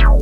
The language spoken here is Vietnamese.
Chào.